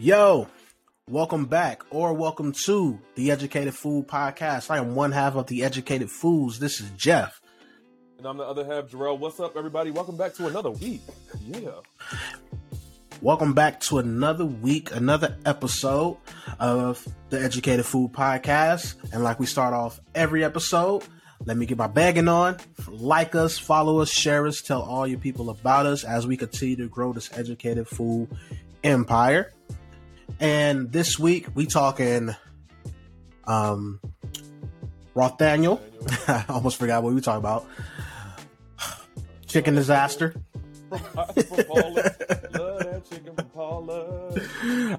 Yo, welcome back or welcome to the Educated Fool Podcast. I am one half of the Educated Fools. This is Jeff. And I'm the other half, Jarrell. What's up, everybody? Welcome back to another week. Yeah. Welcome back to another week, another episode of the Educated Fool Podcast. And like we start off every episode, let me get my bagging on. Like us, follow us, share us, tell all your people about us as we continue to grow this educated fool empire. And this week we talking um Rothaniel. I almost forgot what we were talking about. Chicken disaster.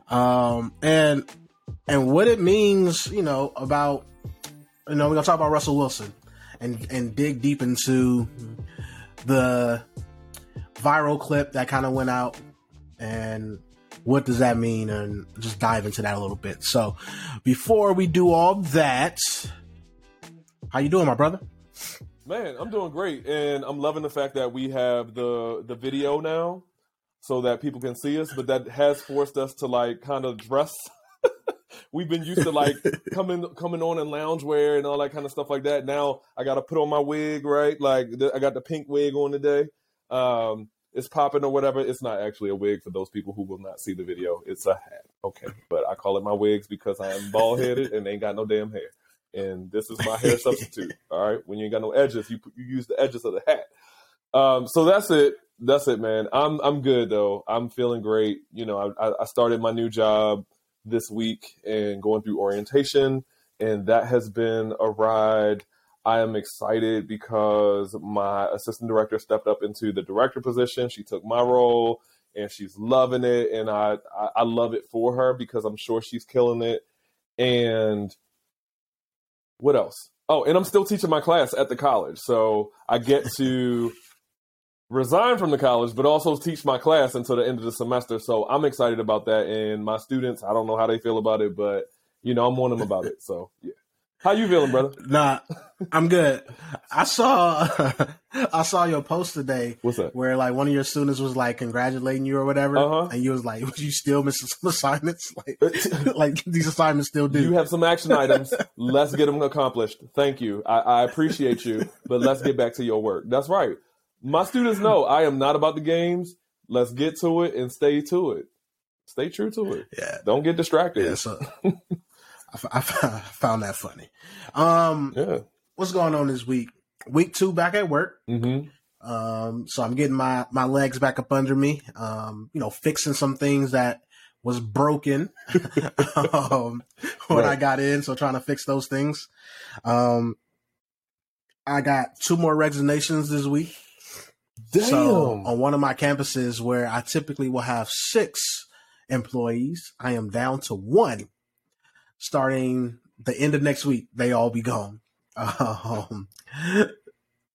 um and and what it means, you know, about you know, we're gonna talk about Russell Wilson and and dig deep into the viral clip that kind of went out and what does that mean? And just dive into that a little bit. So before we do all that how you doing my brother? Man i'm doing great. And i'm loving the fact that we have the the video now so that people can see us but that has forced us to like kind of dress. We've been used to like coming coming on in loungewear and all that kind of stuff like that. Now i gotta put on my wig right? Like i got the pink wig on today. Um it's popping or whatever. It's not actually a wig for those people who will not see the video. It's a hat. Okay. But I call it my wigs because I am bald headed and ain't got no damn hair. And this is my hair substitute. All right. When you ain't got no edges, you you use the edges of the hat. Um, so that's it. That's it, man. I'm I'm good though. I'm feeling great. You know, I, I started my new job this week and going through orientation, and that has been a ride. I am excited because my assistant director stepped up into the director position. She took my role and she's loving it. And I, I, I love it for her because I'm sure she's killing it. And what else? Oh, and I'm still teaching my class at the college. So I get to resign from the college, but also teach my class until the end of the semester. So I'm excited about that. And my students, I don't know how they feel about it, but you know, I'm on them about it. So yeah. How you feeling, brother? Nah, I'm good. I saw I saw your post today. What's that? Where like one of your students was like congratulating you or whatever, uh-huh. and you was like, "Would you still miss some assignments? Like, like these assignments still do." You have some action items. let's get them accomplished. Thank you. I, I appreciate you, but let's get back to your work. That's right. My students know I am not about the games. Let's get to it and stay to it. Stay true to it. Yeah. Don't get distracted. Yeah, so I, I found that funny. Um, yeah. What's going on this week? Week two back at work. Mm-hmm. Um, so I'm getting my my legs back up under me. Um, you know, fixing some things that was broken um, when right. I got in. So trying to fix those things. Um, I got two more resignations this week. Damn. So on one of my campuses where I typically will have six employees, I am down to one starting the end of next week, they all be gone. Um,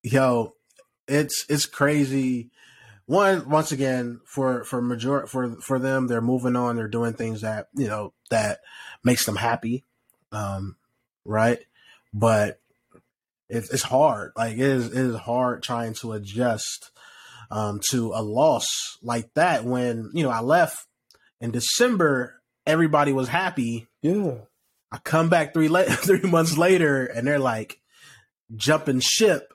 yo, it's it's crazy. One once again for for major for for them, they're moving on. They're doing things that you know that makes them happy, um, right? But it's it's hard. Like it is it is hard trying to adjust um, to a loss like that. When you know I left in December, everybody was happy. Yeah I come back three three months later, and they're like jumping ship.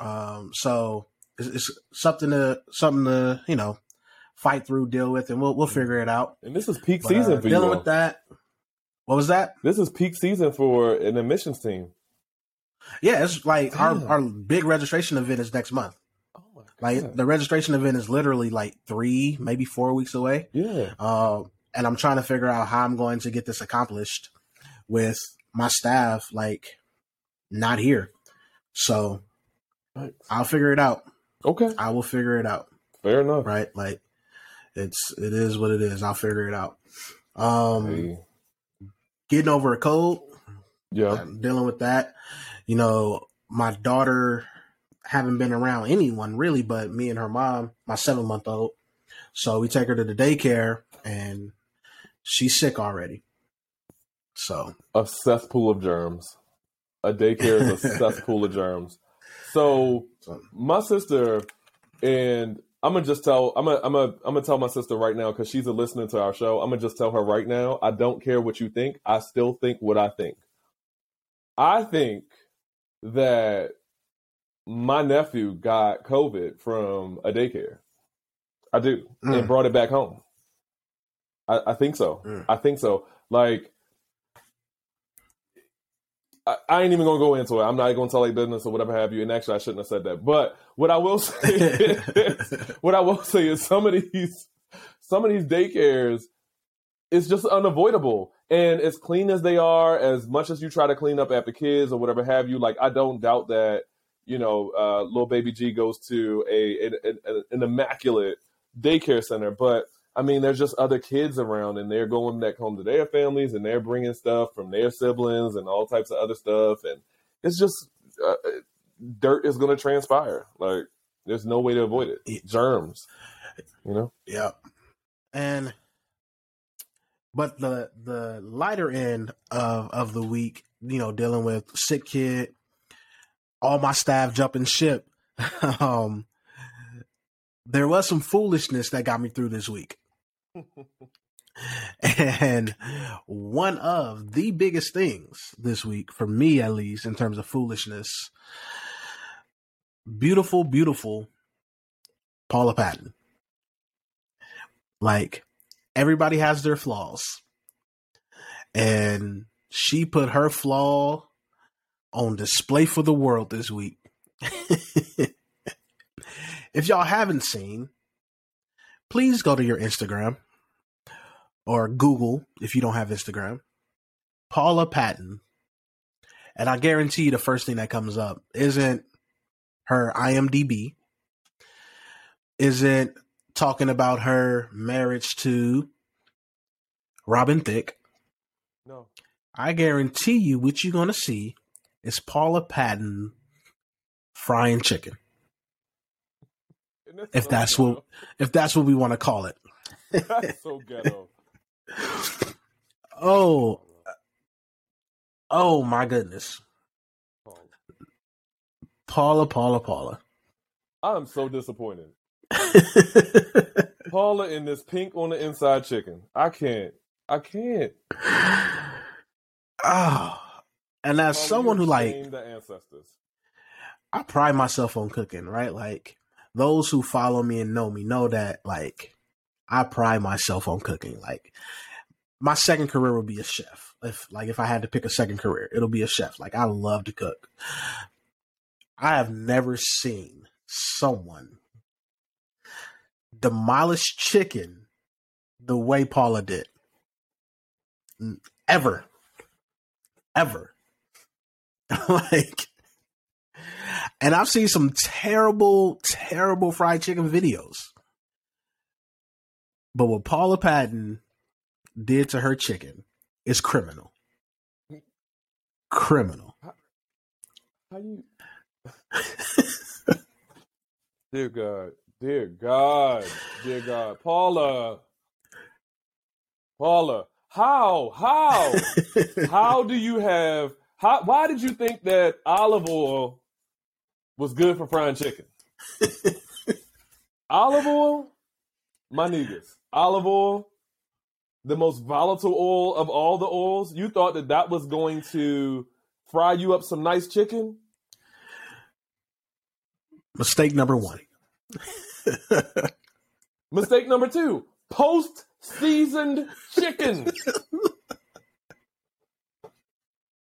Um, so it's, it's, something to something to you know fight through, deal with, and we'll we'll figure it out. And this is peak but, season uh, for dealing you. with that. What was that? This is peak season for an admissions team. Yeah, it's like our our big registration event is next month. Oh Like the registration event is literally like three, maybe four weeks away. Yeah. Uh, and I'm trying to figure out how I'm going to get this accomplished with my staff like not here. So. I'll figure it out. Okay. I will figure it out. Fair enough. Right? Like it's it is what it is. I'll figure it out. Um hey. getting over a cold. Yeah. I'm dealing with that. You know, my daughter haven't been around anyone really but me and her mom, my seven month old. So we take her to the daycare and she's sick already. So a cesspool of germs. A daycare is a cesspool of germs. So my sister and I'm gonna just tell I'm gonna I'm gonna I'm gonna tell my sister right now because she's a listener to our show. I'm gonna just tell her right now. I don't care what you think. I still think what I think. I think that my nephew got COVID from a daycare. I do, mm. and brought it back home. I, I think so. Mm. I think so. Like I, I, ain't even gonna go into it. I'm not gonna tell a business or whatever have you. And actually, I shouldn't have said that. But what I will say, is, what I will say is, some of these, some of these daycares, it's just unavoidable. And as clean as they are, as much as you try to clean up after kids or whatever have you, like I don't doubt that you know, uh, little baby G goes to a, an immaculate daycare center, but I mean, there's just other kids around, and they're going back home to their families, and they're bringing stuff from their siblings and all types of other stuff, and it's just uh, dirt is going to transpire. Like, there's no way to avoid it. Germs, you know. Yeah, and but the the lighter end of of the week, you know, dealing with sick kid, all my staff jumping ship. um, there was some foolishness that got me through this week and one of the biggest things this week, for me at least, in terms of foolishness, beautiful, beautiful Paula Patton. Like, everybody has their flaws. And she put her flaw on display for the world this week. if y'all haven't seen, please go to your Instagram or Google if you don't have Instagram. Paula Patton. And I guarantee you the first thing that comes up isn't her IMDb, isn't talking about her marriage to Robin Thicke. No. I guarantee you what you're going to see is Paula Patton frying chicken if so that's ghetto. what if that's what we want to call it. that's so ghetto. oh, oh my goodness, Paula, Paula, Paula. I'm so disappointed. Paula in this pink on the inside chicken. I can't. I can't. Oh, and as Paula, someone who like the ancestors, I pride myself on cooking. Right, like those who follow me and know me know that like I pride myself on cooking. Like my second career would be a chef. If like if I had to pick a second career, it'll be a chef. Like I love to cook. I have never seen someone demolish chicken the way Paula did. Ever. Ever. like and I've seen some terrible, terrible fried chicken videos. But what Paula Patton did to her chicken is criminal. Criminal. How, how you Dear God. Dear God. Dear God. Paula. Paula. How? How? how do you have how why did you think that olive oil was good for frying chicken. olive oil, my niggas, olive oil, the most volatile oil of all the oils. You thought that that was going to fry you up some nice chicken? Mistake number one. Mistake number two: post seasoned chicken.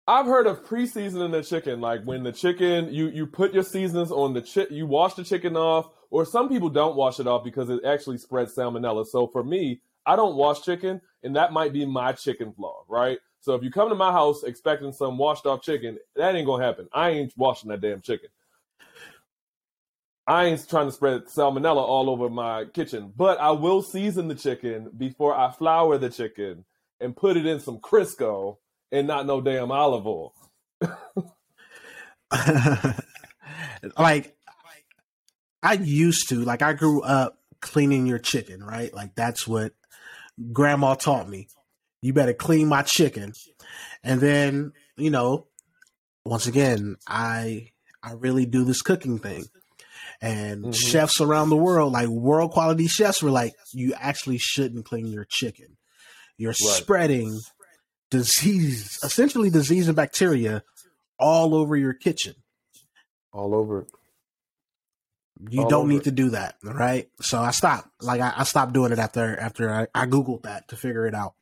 I've heard of pre-seasoning the chicken, like when the chicken you you put your seasonings on the chip, you wash the chicken off, or some people don't wash it off because it actually spreads salmonella. So for me, I don't wash chicken, and that might be my chicken flaw, right? So if you come to my house expecting some washed off chicken, that ain't gonna happen. I ain't washing that damn chicken. I ain't trying to spread salmonella all over my kitchen, but I will season the chicken before I flour the chicken and put it in some Crisco and not no damn olive oil. like I used to, like I grew up cleaning your chicken, right? Like that's what grandma taught me. You better clean my chicken. And then, you know, once again, I I really do this cooking thing. And Mhm. chefs around the world, like world quality chefs, were like, you actually shouldn't clean your chicken. You're spreading disease, essentially disease and bacteria all over your kitchen. All over. You All don't over need to do that, right? So I stopped. Like I, I stopped doing it after after I, I googled that to figure it out.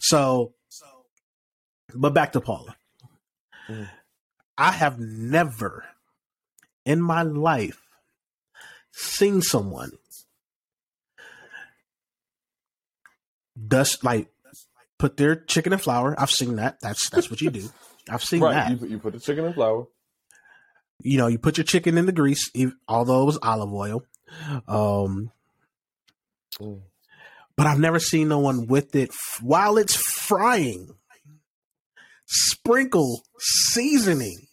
So, so but back to Paula. Mhm. I have never in my life seen someone dust like put their chicken and flour. I've seen that. That's that's what you do. I've seen Right. that. You, put- you put the chicken and flour. you know, you put your chicken in the grease, although it was olive oil. Um, Mm. but I've never seen no one with it while it's frying. Sprinkle seasoning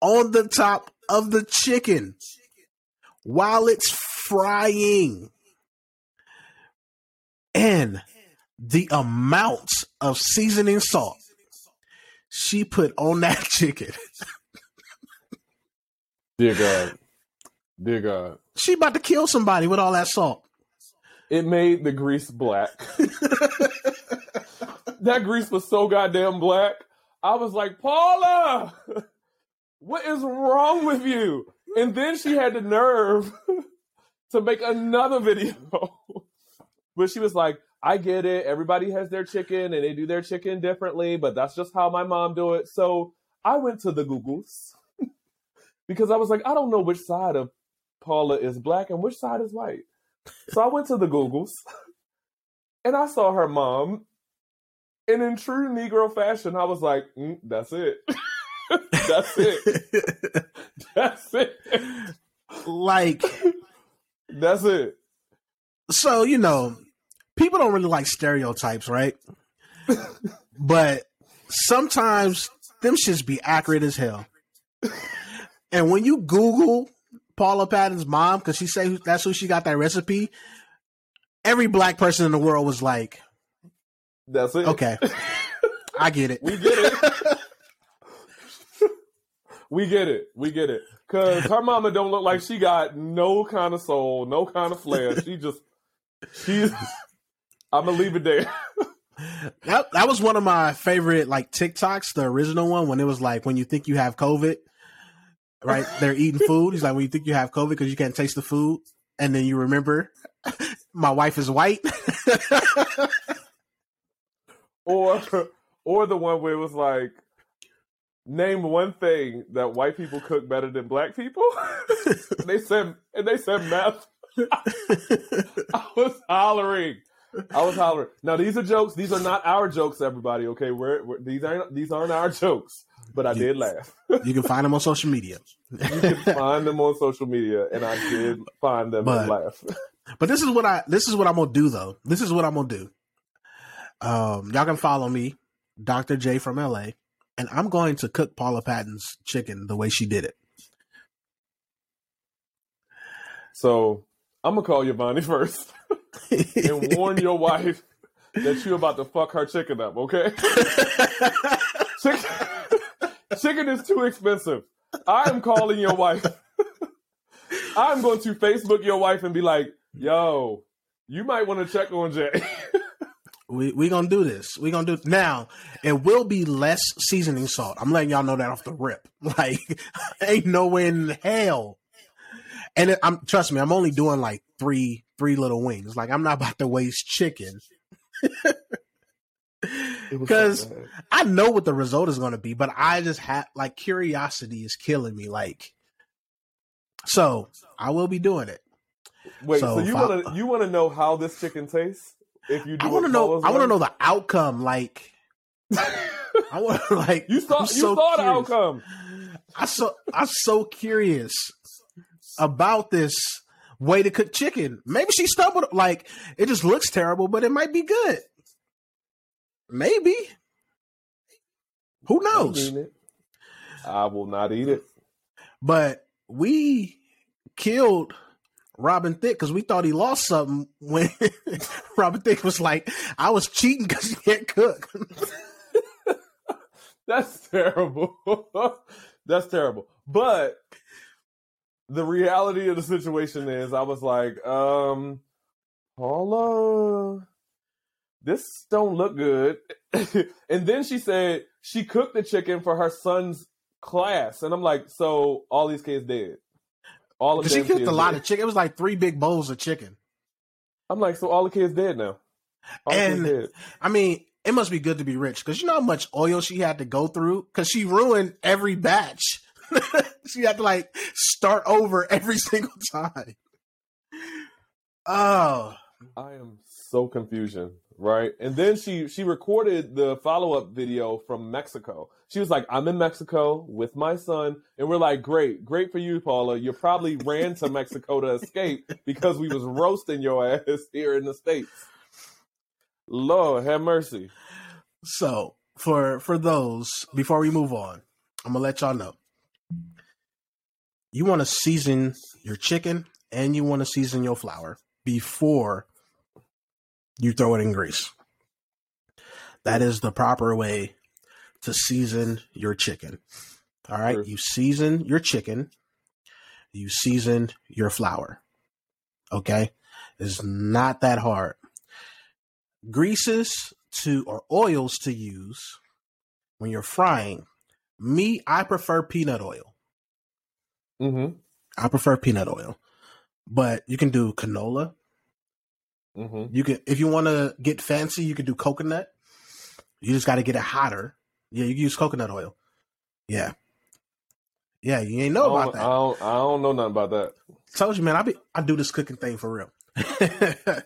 on the top of the chicken while it's frying. And the amount of seasoning salt she put on that chicken. Dear God. Dear God. She about to kill somebody with all that salt. It made the grease black. that grease was so goddamn black. I was like, Paula, what is wrong with you? And then she had the nerve to make another video where she was like, I get it. Everybody has their chicken and they do their chicken differently, but that's just how my mom do it. So I went to the Googles because I was like, I don't know which side of Paula is black and which side is white. So I went to the Googles and I saw her mom. And in true Negro fashion, I was like, mm, that's it. that's it. That's it. like, That's it. so, you know, people don't really like stereotypes, right? but sometimes them shits be accurate as hell. And when you Google Paula Patton's mom, because she say that's who she got that recipe, every black person in the world was like, That's it. okay, I get it. We get it. we get it. We get it. Cause her mama don't look like she got no kind of soul, no kind of flair. She just she's I'm gonna leave it there. That that was one of my favorite like TikToks, the original one when it was like when you think you have COVID, right? They're eating food. He's like when you think you have COVID because you can't taste the food, and then you remember my wife is white. or or the one where it was like name one thing that white people cook better than black people. they said and they said meth. I was hollering. I was hollering. Now these are jokes. These are not our jokes, everybody. Okay, we're, we're these aren't these aren't our jokes. But I did laugh. you can find them on social media. You can find them on social media, and I did find them But- and laugh. But this is what I this is what I'm gonna do though. This is what I'm gonna do. Um, y'all can follow me, Dr. J from LA, and I'm going to cook Paula Patton's chicken the way she did it. So I'm gonna call Yvonne first and warn your wife that you're about to fuck her chicken up. Okay? chicken, chicken is too expensive. I am calling your wife. I'm going to Facebook your wife and be like, "Yo, you might want to check on Jay." We we gonna do this. We gonna do now. It will be less seasoning salt. I'm letting y'all know that off the rip. Like, ain't no way in hell. And it, I'm trust me. I'm only doing like three three little wings. Like I'm not about to waste chicken because I know what the result is going to be. But I just have like curiosity is killing me. Like, so I will be doing it. wait, so, so you want to uh you want to know how this chicken tastes? If you do, I want to know. I want to know the outcome. Like, I want to like. You saw I'm you so saw the outcome. I so I'm so curious about this way to cook chicken. Maybe she stumbled like it just looks terrible, but it might be good. Maybe. Who knows? I will not eat it. But we killed Robin Thicke because we thought he lost something when Robin Thicke was like, I was cheating because he can't cook. That's terrible. That's terrible. But the reality of the situation is, I was like, um, Paula, this don't look good. and then she said she cooked the chicken for her son's class, and I'm like, so all these kids dead. All of them?" she cooked a lot dead. of chicken. It was like three big bowls of chicken. I'm like, so all the kids dead now. All and I mean, it must be good to be rich because you know how much oil she had to go through because she ruined every batch. she had to like start over every single time. Oh, I am so confusion, right? And then she she recorded the follow up video from Mexico. She was like, "I'm in Mexico with my son," and we're like, "Great, great for you, Paula. You probably ran to Mexico to escape because we was roasting your ass here in the states." Lord have mercy. So for for those, before we move on, I'm gonna let y'all know. You want to season your chicken and you want to season your flour before you throw it in grease. That is the proper way to season your chicken. All right, sure. you season your chicken, you season your flour. Okay, it's not that hard. Greases to or oils to use when you're frying. Me, I prefer peanut oil. Mm-hmm. I prefer peanut oil, but you can do canola. Mm-hmm. You can, if you want to get fancy, you can do coconut. You just got to get it hotter. Yeah, you can use coconut oil. Yeah, yeah, you ain't know about that. I don't, I don't know nothing about that. Told you, man. I be I do this cooking thing for real.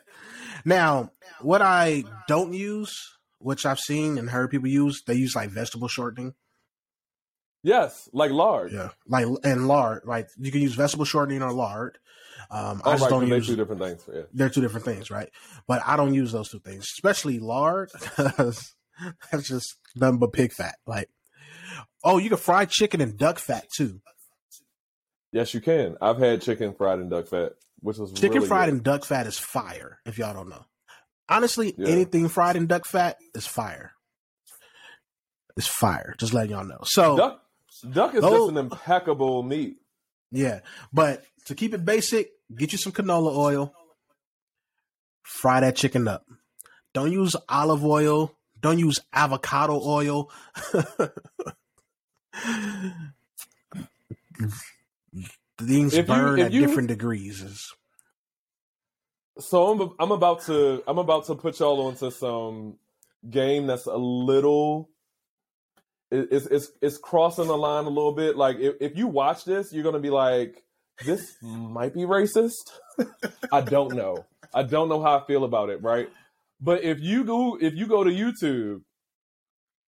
now, what I don't use, which I've seen and heard people use, they use like vegetable shortening. Yes, like lard. Yeah, like and lard. Like you can use vegetable shortening or lard. Um, oh, I just right, don't use two different things. Yeah. They're two different things, right? But I don't use those two things, especially lard, because that's just nothing but pig fat. Like, oh, you can fry chicken in duck fat too. Yes, you can. I've had chicken fried in duck fat, which was chicken really fried good. in duck fat is fire. If y'all don't know, honestly, yeah. anything fried in duck fat is fire. It's fire. Just letting y'all know. So duck, duck is those, just an impeccable meat. Yeah, but to keep it basic, get you some canola oil. Fry that chicken up. Don't use olive oil. Don't use avocado oil. Things if burn you, at you, different degrees. So I'm I'm about to I'm about to put y'all onto some game that's a little it's it's it's crossing the line a little bit. Like if, if you watch this, you're gonna be like, this might be racist. I don't know. I don't know how I feel about it, right? But if you go if you go to YouTube,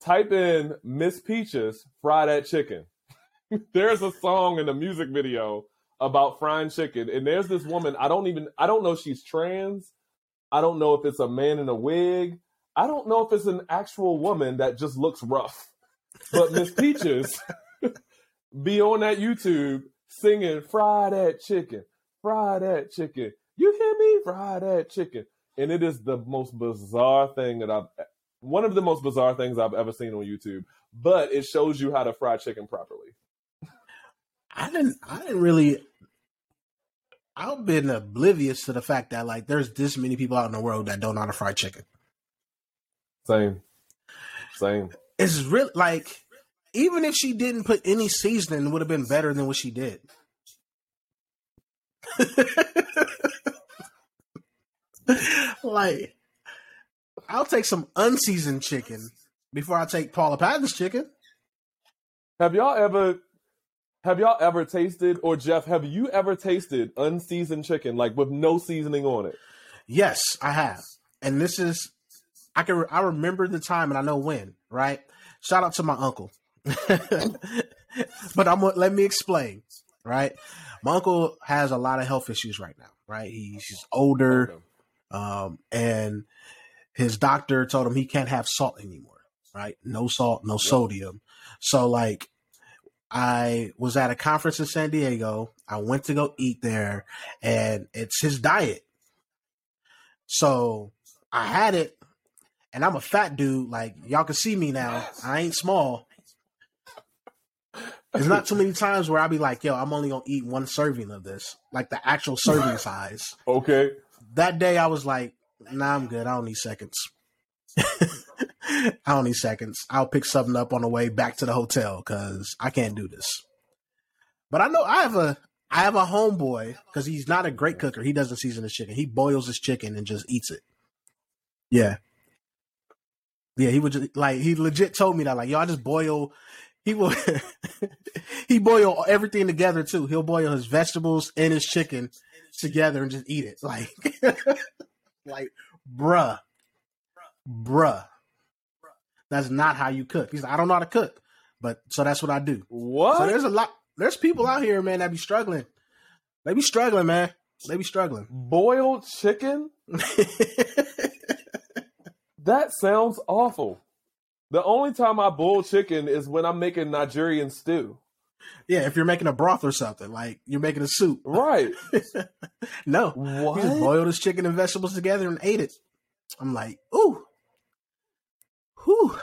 type in Miss Peaches fry that chicken. there's a song in the music video about frying chicken, and there's this woman. I don't even I don't know she's trans. I don't know if it's a man in a wig. I don't know if it's an actual woman that just looks rough. But Miss Peaches be on that YouTube singing "Fry that chicken, fry that chicken." You hear me? Fry that chicken, and it is the most bizarre thing that I've. One of the most bizarre things I've ever seen on YouTube, but it shows you how to fry chicken properly. I didn't. I didn't really. I've been oblivious to the fact that like there's this many people out in the world that don't know how to fry chicken. Same. Same. It's really like even if she didn't put any seasoning, it would have been better than what she did. like, I'll take some unseasoned chicken before I take Paula Patton's chicken. Have y'all ever have y'all ever tasted or Jeff, have you ever tasted unseasoned chicken like with no seasoning on it? Yes, I have. And this is I can I remember the time and I know when, right? Shout out to my uncle. but I'm let me explain, right? My uncle has a lot of health issues right now, right? He's, he's older, um, and his doctor told him he can't have salt anymore, right? No salt, no sodium. So like I was at a conference in San Diego. I went to go eat there, and it's his diet. So I had it, and I'm a fat dude. Like y'all can see me now. I ain't small. There's not too many times where I'll be like, yo, I'm only gonna eat one serving of this, like the actual serving size. Okay. That day I was like, nah, I'm good. I don't need seconds. I don't need seconds. I'll pick something up on the way back to the hotel because I can't do this. But I know I have a I have a homeboy because he's not a great cooker. He doesn't season his chicken. He boils his chicken and just eats it. Yeah. Yeah, he would just like he legit told me that like yo, I just boil. He will he boil everything together too. He'll boil his vegetables and his chicken together and just eat it. Like like bruh, bruh. That's not how you cook. He's like, I don't know how to cook, but so that's what I do. What? So there's a lot. There's people out here, man, that be struggling. They be struggling, man. They be struggling. Boiled chicken? that sounds awful. The only time I boil chicken is when I'm making Nigerian stew. Yeah, if you're making a broth or something, like you're making a soup. Right. no. What? He just boiled his chicken and vegetables together and ate it. I'm like, ooh. Whew.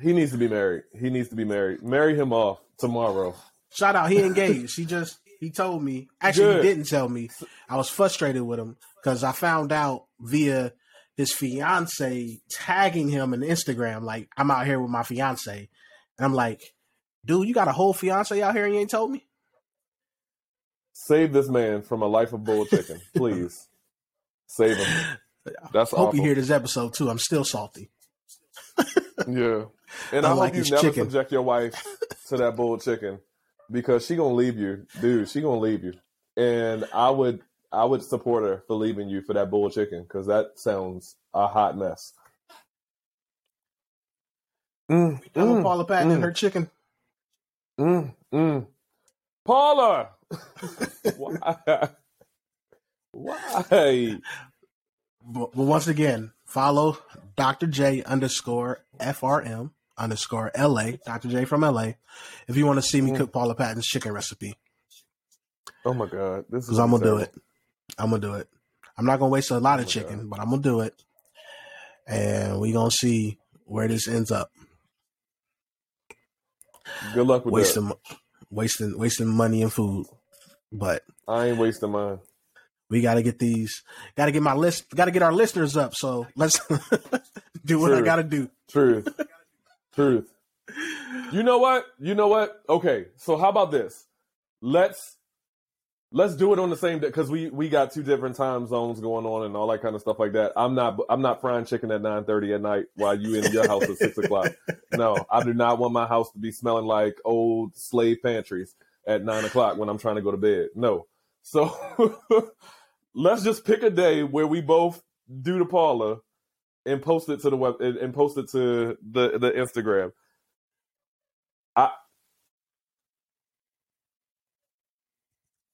He needs to be married. He needs to be married. Marry him off tomorrow. Shout out, he engaged. he just he told me. Actually, Good. he didn't tell me. I was frustrated with him because I found out via his fiance tagging him in Instagram. Like, I'm out here with my fiance, and I'm like, dude, you got a whole fiance out here and you ain't told me. Save this man from a life of bull chicken, please. Save him. That's Hope awful. you hear this episode too. I'm still salty. Yeah. And I, I hope like you his never chicken. subject your wife to that bull chicken because she gonna leave you, dude. She gonna leave you, and I would I would support her for leaving you for that boiled chicken because that sounds a hot mess. Mm, I'm mm, Paula Patton mm, and her chicken. mm, mm. Paula, why? Why? But, but once again, follow Dr. J underscore FRM underscore LA, Dr. J from LA, if you want to see me Mm. cook Paula Patton's chicken recipe. Oh my god, this is Because I'm going to do it. I'm to do it. I'm not to waste a lot Oh of chicken, God. but I'm to do it. And we going to see where this ends up. Good luck with that. Wasting, wasting, wasting money and food. But I ain't wasting mine. we got to get these, got to get my list, got to get our listeners up. So let's do what I got to do. Truth. Truth. You know what? You know what? Okay, so how about this? Let's let's do it on the same day because we we got two different time zones going on and all that kind of stuff like that. I'm not I'm not frying chicken at nine thirty at night while you in your house at six o'clock. No, I do not want my house to be smelling like old slave pantries at nine o'clock when I'm trying to go to bed. No, so let's just pick a day where we both do the Paula and post it to the web and, post it to the the Instagram. I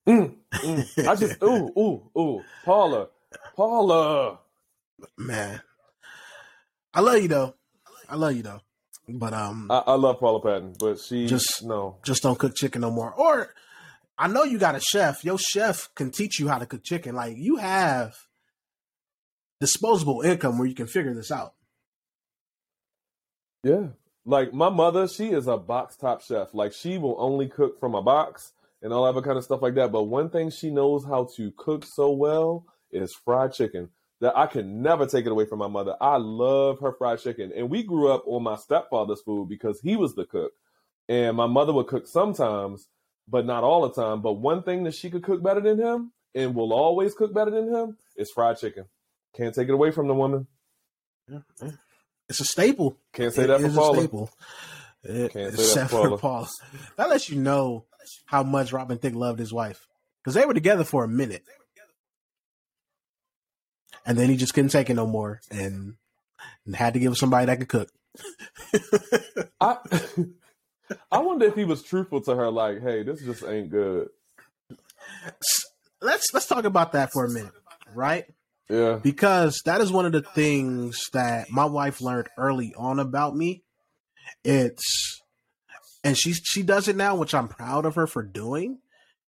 Mm, mm. I just ooh ooh ooh Paula Paula Man. I love you though. I love you though. But um I, I love Paula Patton, but she Just- no just don't cook chicken no more. Or I know you got a chef. Your chef can teach you how to cook chicken. Like you have disposable income where you can figure this out. yeah like my mother she is a box top chef like she will only cook from a box and all other kind of stuff like that but one thing she knows how to cook so well is fried chicken that I can never take it away from my mother. I love her fried chicken. And we grew up on my stepfather's food because he was the cook. And my mother would cook sometimes, but not all the time. But one thing that she could cook better than him and will always cook better than him is fried chicken. Can't take it away from the woman. It's a staple. Can't say It that for Paula. Can't say that for for Paula. That lets you know how much Robin Thicke loved his wife. Because they were together for a minute. And then he just couldn't take it no more and, and had to give somebody that could cook. I I wonder if he was truthful to her, like, hey, this just ain't good. let's let's talk about that for a minute, right? Yeah. Because that is one of the things that my wife learned early on about me. It's and she she does it now, which I'm proud of her for doing.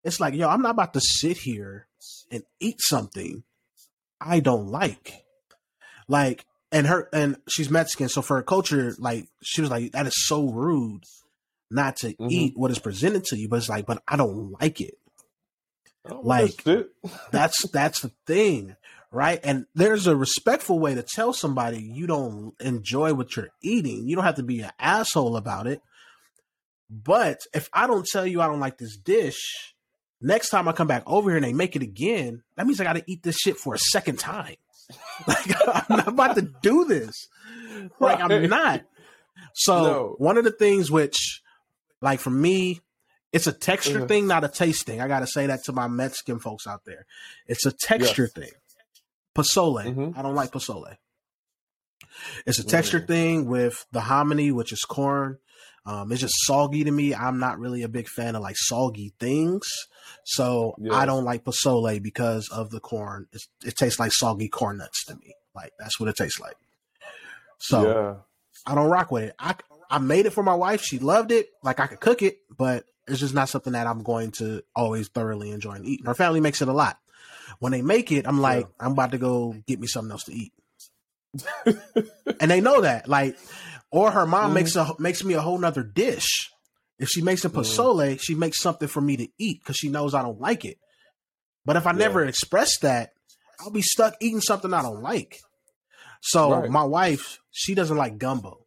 It's like, yo, I'm not about to sit here and eat something I don't like. Like, and her and she's Mexican, so for her culture, like she was like, that is so rude not to Mhm. eat what is presented to you, but it's like, but I don't like it. Don't Like- that. That's that's the thing, right? And there's a respectful way to tell somebody you don't enjoy what you're eating. You don't have to be an asshole about it. But if I don't tell you I don't like this dish, next time I come back over here and they make it again, that means I got to eat this shit for a second time. Like I'm not about to do this. Like I'm not. So No. one of the things which, like for me, it's a texture Mhm. thing, not a taste thing. I got to say that to my Mexican folks out there. It's a texture Yes. thing. Pozole. Mhm. I don't like pozole. It's a texture Mm. thing with the hominy, which is corn. Um, it's just soggy to me. I'm not really a big fan of like soggy things, so I don't like pozole because of the corn. It's, it tastes like soggy corn nuts to me. Like that's what it tastes like. So yeah. I don't rock with it. I I made it for my wife. She loved it. Like I could cook it, but it's just not something that I'm going to always thoroughly enjoy and eat. Her family makes it a lot. When they make it, I'm like, I'm about to go get me something else to eat. and they know that. Like, or her mom Mhm. makes a makes me a whole nother dish. If she makes a Mhm. pozole, she makes something for me to eat because she knows I don't like it. But if I Yeah. never express that, I'll be stuck eating something I don't like. So Right. my wife, she doesn't like gumbo.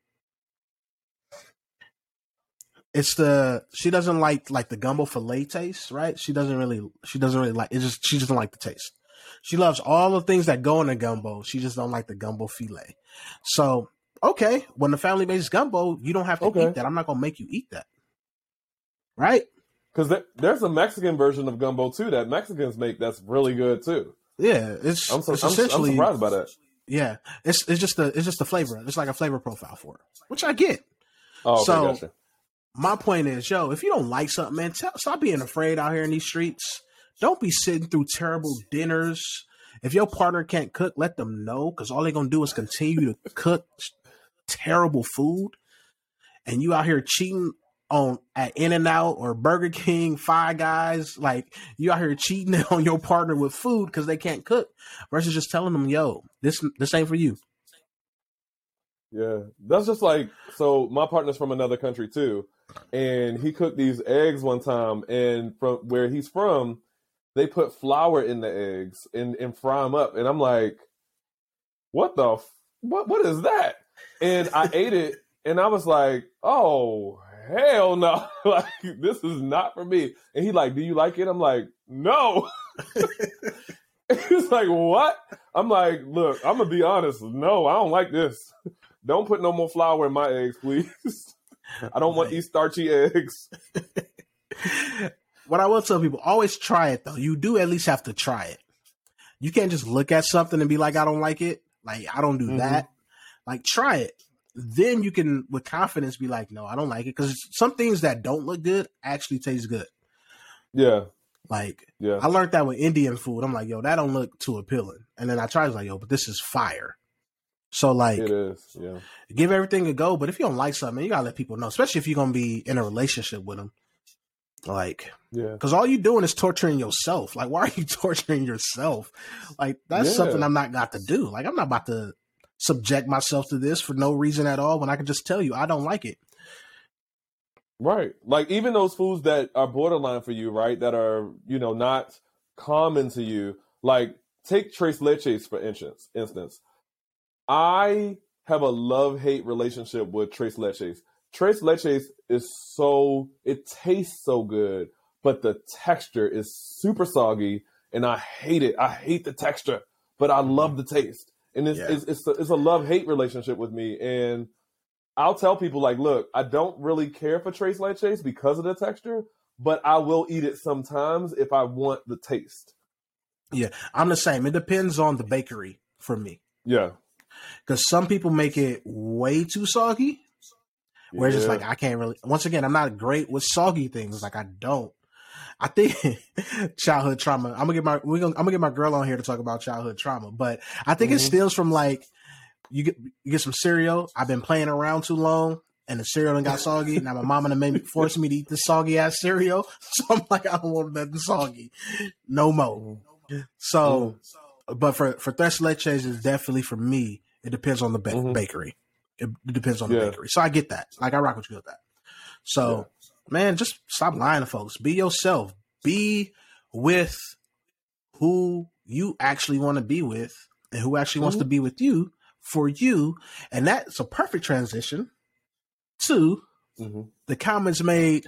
It's the she doesn't like like the gumbo filé taste, right? She doesn't really she doesn't really like it. Just she doesn't like the taste. She loves all the things that go in a gumbo. She just don't like the gumbo filé. So okay, when the family makes gumbo, you don't have to Okay. eat that. I'm not gonna make you eat that, right? Because there, there's a Mexican version of gumbo too that Mexicans make that's really good too. Yeah, it's I'm, so, it's I'm, I'm surprised by that. yeah. It's it's just a it's just a flavor. It's like a flavor profile for it, which I get. Oh, okay, So- gotcha. my point is, yo, if you don't like something, man, tell, stop being afraid out here in these streets. Don't be sitting through terrible dinners. If your partner can't cook, let them know because all they're gonna do is continue to cook terrible food, and you out here cheating on at In and Out or Burger King, Five Guys. Like you out here cheating on your partner with food because they can't cook, versus just telling them, yo, this this ain't for you. Yeah, that's just like so. My partner's from another country too, and he cooked these eggs one time. And from where he's from, they put flour in the eggs and and fry them up. And I'm like, what the f- what what is that? And I ate it, and I was like, oh hell no, like this is not for me. And he like, do you like it? I'm like, no. He's like, what? I'm like, look, I'm gonna be honest. No, I don't like this. Don't put no more flour in my eggs, please. I don't want these starchy eggs. what I will tell people, always try it though. You do at least have to try it. You can't just look at something and be like, I don't like it. Like, I don't do Mhm. that. Like, try it. Then you can, with confidence, be like, no, I don't like it. Because some things that don't look good actually taste good. Yeah, Like, yeah, I learned that with Indian food. I'm like, yo, that don't look too appealing. And then I tried, like, yo, but this is fire. So, like, it is. Yeah, give everything a go. But if you don't like something, you gotta let people know, especially if you're gonna be in a relationship with them. Like, yeah, because all you're doing is torturing yourself. Like, why are you torturing yourself? Like, that's Yeah. something I'm not got to do. Like, I'm not about to subject myself to this for no reason at all when I can just tell you I don't like it. right. Like even those foods that are borderline for you, right? That are you know not common to you. Like take tres leches for instance. Instance, I have a love hate relationship with tres leches. Tres leches is so it tastes so good, but the texture is super soggy, and I hate it. I hate the texture, but I love the taste, and it's Yeah. it's it's a, it's a love hate relationship with me. And I'll tell people like, look, I don't really care for tres leches because of the texture, but I will eat it sometimes if I want the taste. Yeah, I'm the same. It depends on the bakery for me. Yeah, Because some people make it way too soggy. Where it's just like I can't really. Once again, I'm not great with soggy things. Like I don't. I think childhood trauma. I'm gonna get my we're gonna, I'm gonna get my girl on here to talk about childhood trauma, but I think it Mhm. stems from like you get you get some cereal. I've been playing around too long, and the cereal done got soggy. Now my mama made me force me to eat this soggy ass cereal, so I'm like I don't want nothing soggy, no more. So, but for for tres leches is definitely for me. It depends on the ba- Mhm. bakery. It, it depends on the bakery. So I get that. Like I rock with you with that. So, yeah. Man, just stop lying to folks. Be yourself. Be with who you actually want to be with and who actually wants to mm-hmm. be with you for you. And that's a perfect transition to mm-hmm. the comments made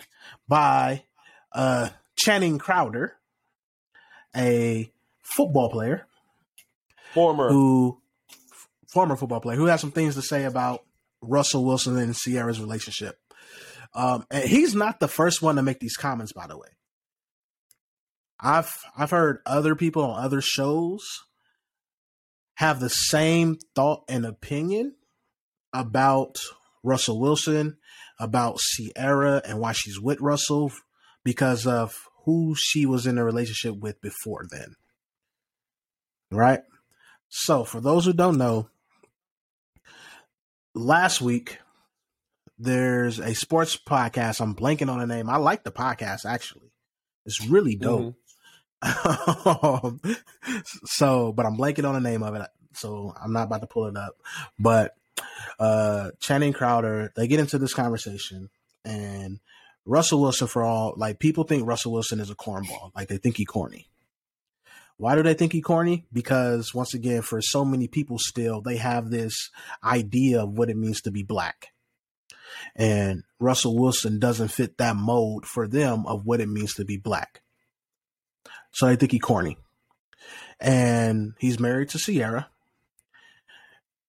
by uh, Channing Crowder, a football player, former who former football player who has some things to say about Russell Wilson and Ciara's relationship. Um, and he's not the first one to make these comments, by the way. I've I've heard other people on other shows have the same thought and opinion about Russell Wilson, about Ciara and why she's with Russell because of who she was in a relationship with before then. Right? So, for those who don't know, last week there's a sports podcast. I'm blanking on the name. I like the podcast actually. It's really dope. Mm-hmm. so, but I'm blanking on the name of it, so I'm not about to pull it up. But uh Channing Crowder, they get into this conversation, and Russell Wilson, for all like people think Russell Wilson is a cornball, like they think he corny. Why do they think he corny? Because once again, for so many people still, they have this idea of what it means to be black. And Russell Wilson doesn't fit that mold for them of what it means to be black. So I think he corny. And he's married to Ciara.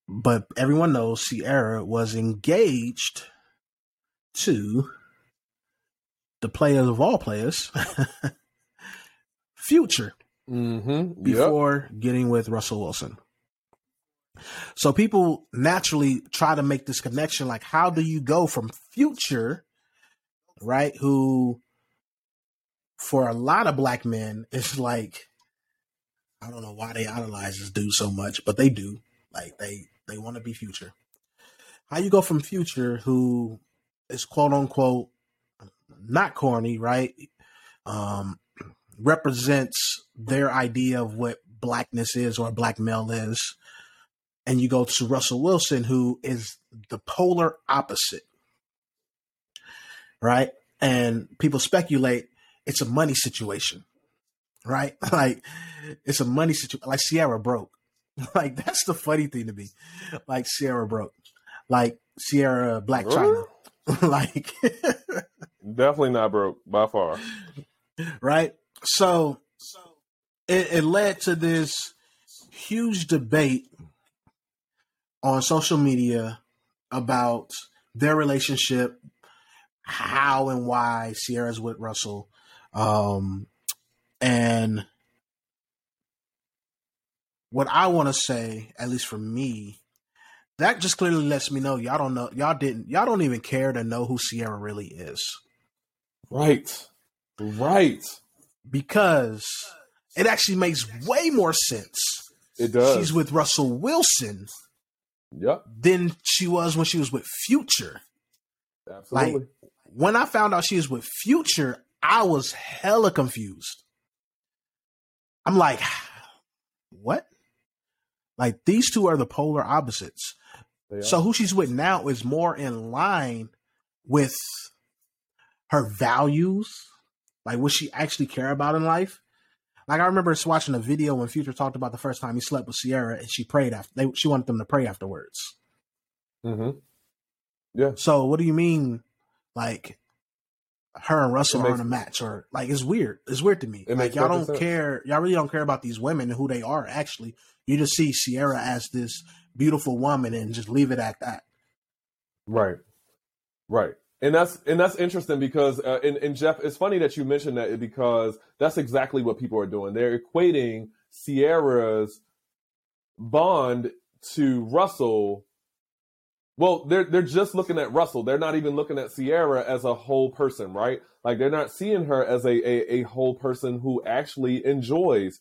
But everyone knows Ciara was engaged to the players of all players, Future, mm-hmm. before yep. getting with Russell Wilson. So people naturally try to make this connection like, how do you go from Future, right, who for a lot of black men, it's like I don't know why they idolize this dude so much, but they do. Like they they want to be Future. How you go from Future, who is quote unquote not corny, right? Um, represents their idea of what blackness is or black male is, and you go to Russell Wilson, who is the polar opposite, right? And people speculate it's a money situation, right? Like it's a money situation. Like Ciara broke. Like that's the funny thing to me. Like Ciara broke. Like Ciara Blac Chyna. like definitely not broke by far. Right? So it, it led to this huge debate on social media about their relationship, how and why Ciara's with Russell, um, and what I want to say, at least for me, that just clearly lets me know y'all don't know, y'all didn't, y'all don't even care to know who Ciara really is. Right. Right. Because it actually makes way more sense. It does. She's with Russell Wilson. Yep. Than she was when she was with Future. Absolutely. Like when I found out she was with Future, I was hella confused. I'm like, what? Like these two are the polar opposites. So who she's with now is more in line with her values, like what she actually care about in life. Like I remember watching a video when Future talked about the first time he slept with Ciara and she prayed after. They, she wanted them to pray afterwards. Mm-hmm. Yeah. So what do you mean, like her and Russell makes, are in a match, or like it's weird. It's weird to me. Like y'all don't sense. care. Y'all really don't care about these women and who they are. Actually, you just see Ciara as this beautiful woman and just leave it at that. Right. Right. And that's and that's interesting because uh, and, and Jeff, it's funny that you mentioned that because that's exactly what people are doing. They're equating Ciara's bond to Russell well, they're they're just looking at Russell. They're not even looking at Ciara as a whole person, right? Like they're not seeing her as a, a, a whole person who actually enjoys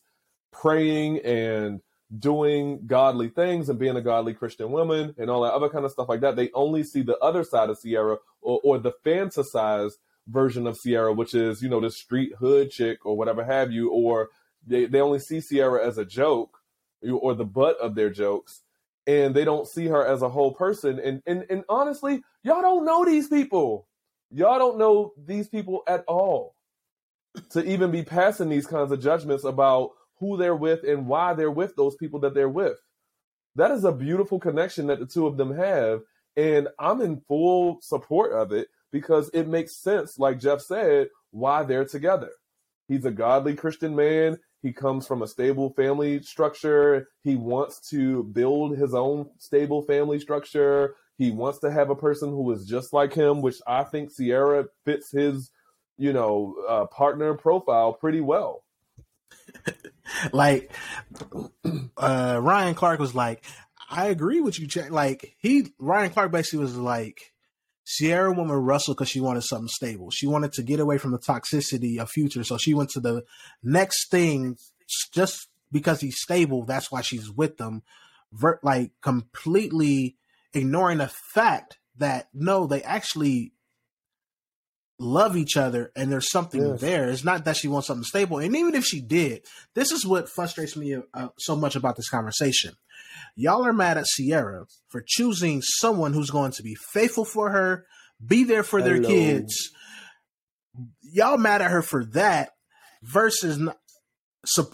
praying and doing godly things and being a godly Christian woman and all that other kind of stuff like that. They only see the other side of Ciara or, or the fantasized version of Ciara, which is, you know, the street hood chick or whatever have you, or they, they only see Ciara as a joke or the butt of their jokes and they don't see her as a whole person. And and and honestly, y'all don't know these people. Y'all don't know these people at all to even be passing these kinds of judgments about who they're with and why they're with those people that they're with. That is a beautiful connection that the two of them have. And I'm in full support of it because it makes sense, like Jeff said, why they're together. He's a godly Christian man. He comes from a stable family structure. He wants to build his own stable family structure. He wants to have a person who is just like him, which I think Ciara fits his, you know, uh, partner profile pretty well. like uh, Ryan Clark was like, I agree with you, Jack. Like he, Ryan Clark basically was like, Ciara with Russell because she wanted something stable. She wanted to get away from the toxicity of Future, so she went to the next thing just because he's stable. That's why she's with them. Ver- like completely ignoring the fact that no, they actually love each other and there's something yes. there. It's not that she wants something stable. And even if she did, this is what frustrates me uh, so much about this conversation. Y'all are mad at Ciara for choosing someone who's going to be faithful for her, be there for their Hello. kids. Y'all mad at her for that versus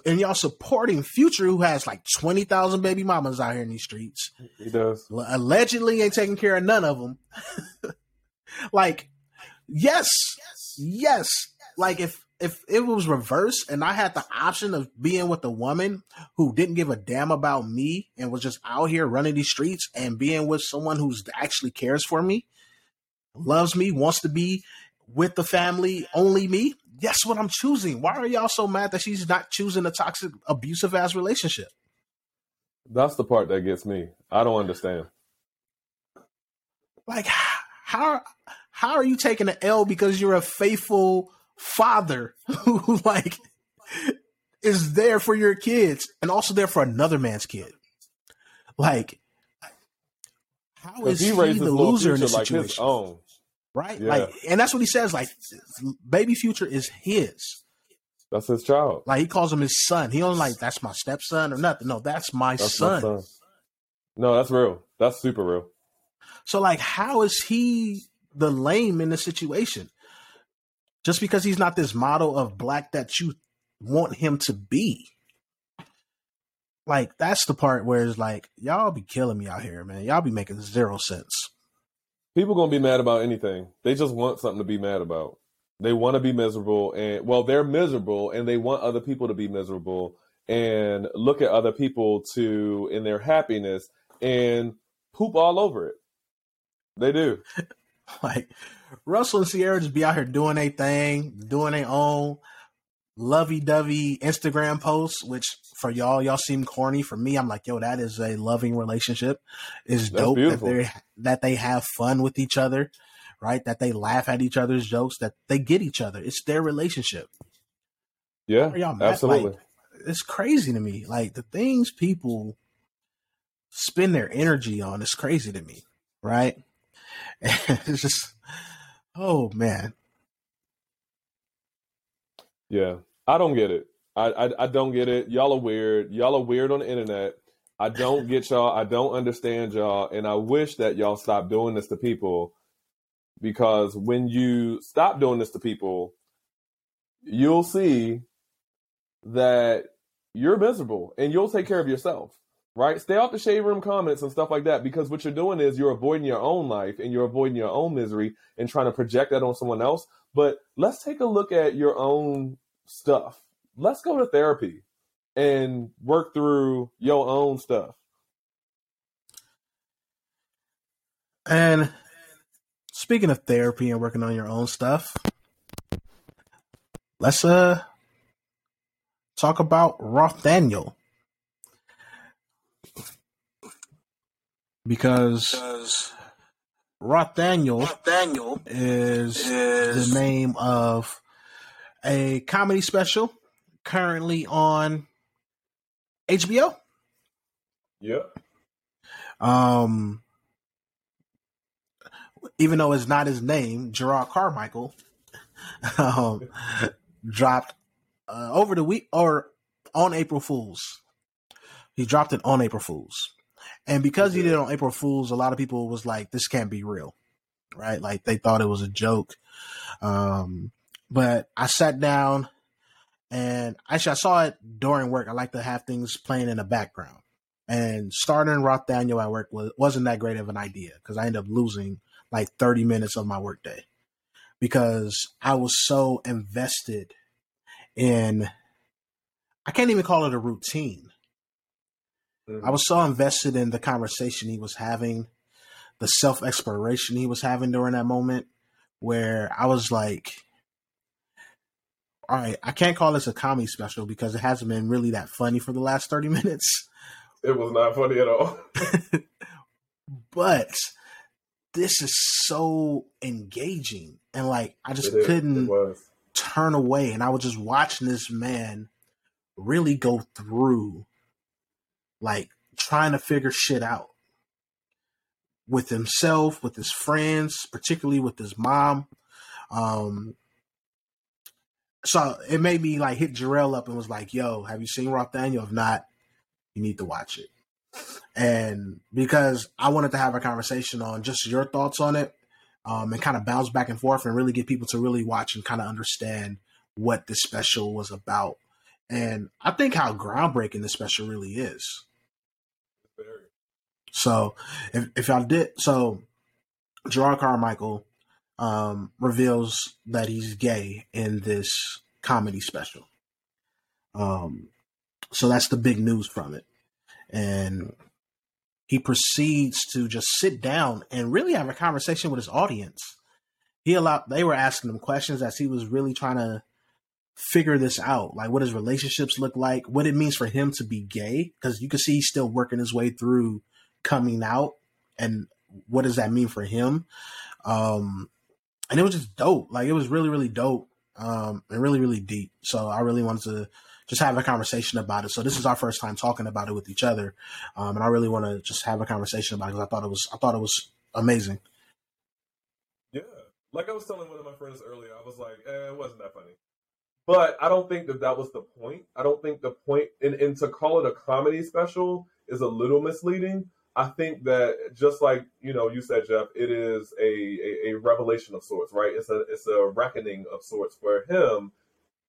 and y'all supporting Future, who has like twenty thousand baby mamas out here in these streets. He does allegedly ain't taking care of none of them. like Yes, yes. Like if if it was reversed and I had the option of being with a woman who didn't give a damn about me and was just out here running these streets and being with someone who's actually cares for me, loves me, wants to be with the family, only me, that's what I'm choosing. Why are y'all so mad that she's not choosing a toxic, abusive ass relationship? That's the part that gets me. I don't understand. Like how how are you taking an L because you're a faithful father who like is there for your kids and also there for another man's kid? Like, how is he, he the loser in this like situation? own. Right? Yeah. Like, and that's what he says. Like, baby future is his. That's his child. Like he calls him his son. He don't like that's my stepson or nothing. No, that's my that's son. My son. No, that's real. That's super real. So like, how is he the lame in the situation. Just because he's not this model of black that you want him to be. Like that's the part where it's like y'all be killing me out here, man. Y'all be making zero sense. People gonna be mad about anything. They just want something to be mad about. They want to be miserable, and well, they're miserable, and they want other people to be miserable, and look at other people to in their happiness and poop all over it. They do. Like Russell and Ciara just be out here doing a thing, doing their own lovey dovey Instagram posts, which for y'all, y'all seem corny. For me, I'm like, yo, that is a loving relationship. It's dope that they that they have fun with each other, right? That they laugh at each other's jokes, that they get each other. It's their relationship. Yeah, y'all absolutely. Like, it's crazy to me. Like the things people spend their energy on is crazy to me, right? it's just, oh man. Yeah, I don't get it. I, I, I don't get it. Y'all are weird. Y'all are weird on the internet. I don't get y'all. I don't understand y'all, and I wish that y'all stop doing this to people. Because when you stop doing this to people, you'll see that you're miserable and you'll take care of yourself right? Stay off the shade room comments and stuff like that because what you're doing is you're avoiding your own life and you're avoiding your own misery and trying to project that on someone else. But let's take a look at your own stuff. Let's go to therapy and work through your own stuff. And speaking of therapy and working on your own stuff, let's uh talk about Rothaniel. Because, because Rothaniel, Rothaniel is, is the name of a comedy special currently on HBO. Yep. Um, even though it's not his name, Jerrod Carmichael um, dropped uh, over the week or on April Fools. He dropped it on April Fools. And because he did it on April Fools, a lot of people was like, "This can't be real." right? Like they thought it was a joke. Um, but I sat down and actually I saw it during work. I like to have things playing in the background. And starting Rothaniel at work was, wasn't that great of an idea because I ended up losing like 30 minutes of my workday because I was so invested in, I can't even call it a routine. Mm-hmm. I was so invested in the conversation he was having, the self exploration he was having during that moment, where I was like, all right, I can't call this a comedy special because it hasn't been really that funny for the last 30 minutes. It was not funny at all. but this is so engaging. And like, I just couldn't turn away. And I was just watching this man really go through like trying to figure shit out with himself, with his friends, particularly with his mom. Um, so it made me like hit Jarrell up and was like, "Yo, have you seen Rothaniel? If not, you need to watch it." And because I wanted to have a conversation on just your thoughts on it, um, and kind of bounce back and forth and really get people to really watch and kind of understand what this special was about. And I think how groundbreaking this special really is. So if if y'all did so, Jerrod Carmichael um, reveals that he's gay in this comedy special. Um, so that's the big news from it, and he proceeds to just sit down and really have a conversation with his audience. He allowed they were asking him questions as he was really trying to figure this out, like what his relationships look like, what it means for him to be gay, because you can see he's still working his way through coming out and what does that mean for him. Um, and it was just dope. Like it was really, really dope. Um, and really, really deep. So I really wanted to just have a conversation about it. So this is our first time talking about it with each other. Um, and I really want to just have a conversation about it because I thought it was, I thought it was amazing. Yeah. Like I was telling one of my friends earlier, I was like, eh, it wasn't that funny. But I don't think that that was the point. I don't think the point, and, and to call it a comedy special is a little misleading I think that just like you know you said, Jeff, it is a, a, a, revelation of sorts, right? It's a it's a reckoning of sorts for him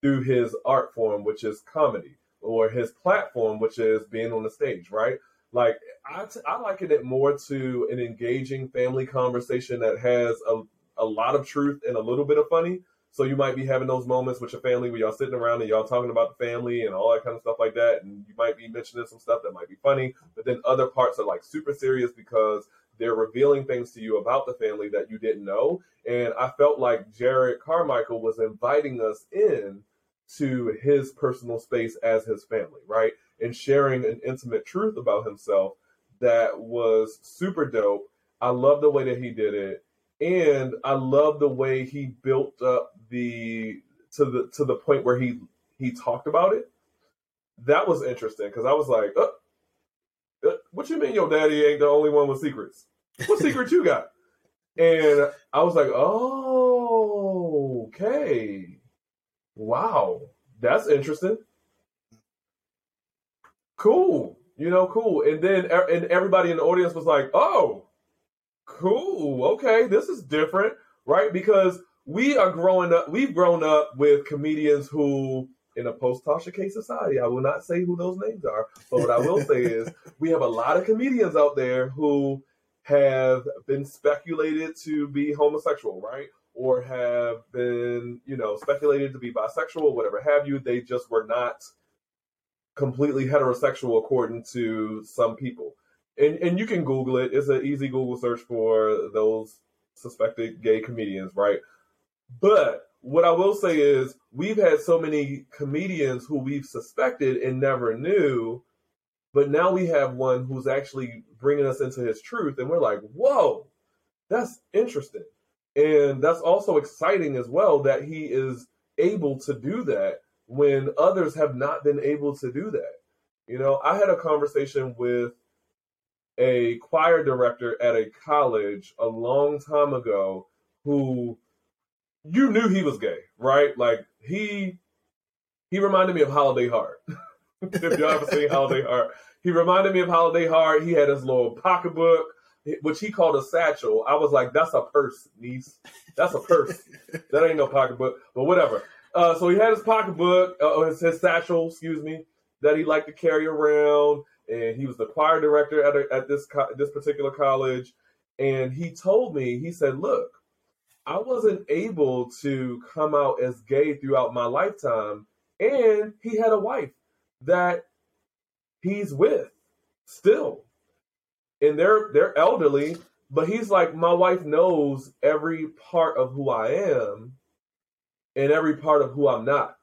through his art form, which is comedy, or his platform, which is being on the stage, right? Like I, t- I liken it more to an engaging family conversation that has a, a lot of truth and a little bit of funny, so you might be having those moments with your family where y'all sitting around and y'all talking about the family and all that kind of stuff like that. And you might be mentioning some stuff that might be funny, but then other parts are like super serious because they're revealing things to you about the family that you didn't know. And I felt like Jerrod Carmichael was inviting us in to his personal space as his family, right? And sharing an intimate truth about himself that was super dope. I love the way that he did it and I love the way he built up the to the to the point where he he talked about it. That was interesting because I was like, uh, uh, "What you mean your daddy ain't the only one with secrets? What secret you got?" And I was like, "Oh, okay, wow, that's interesting, cool, you know, cool." And then and everybody in the audience was like, "Oh." Cool. Okay, this is different, right? Because we are growing up, we've grown up with comedians who, in a post Tasha K society, I will not say who those names are, but what I will say is we have a lot of comedians out there who have been speculated to be homosexual, right? Or have been, you know, speculated to be bisexual, whatever have you. They just were not completely heterosexual according to some people and and you can Google it. It's an easy Google search for those suspected gay comedians, right? But what I will say is we've had so many comedians who we've suspected and never knew, but now we have one who's actually bringing us into his truth, and we're like, whoa, that's interesting, and that's also exciting as well that he is able to do that when others have not been able to do that. You know, I had a conversation with a choir director at a college a long time ago who you knew he was gay, right? Like he he reminded me of Holiday Heart. if y'all ever seen Holiday Heart, he reminded me of Holiday Heart. He had his little pocketbook. which he called a satchel. I was like, that's a purse, niece. That's a purse. that ain't no pocketbook, but whatever. Uh, so he had his pocketbook, uh, his, his satchel, excuse me, that he liked to carry around, and he was the choir director at, a, at this co- this particular college. And he told me, he said, "Look, I wasn't able to come out as gay throughout my lifetime, and he had a wife that he's with still, and they're they're elderly." But he's like, my wife knows every part of who I am and every part of who I'm not.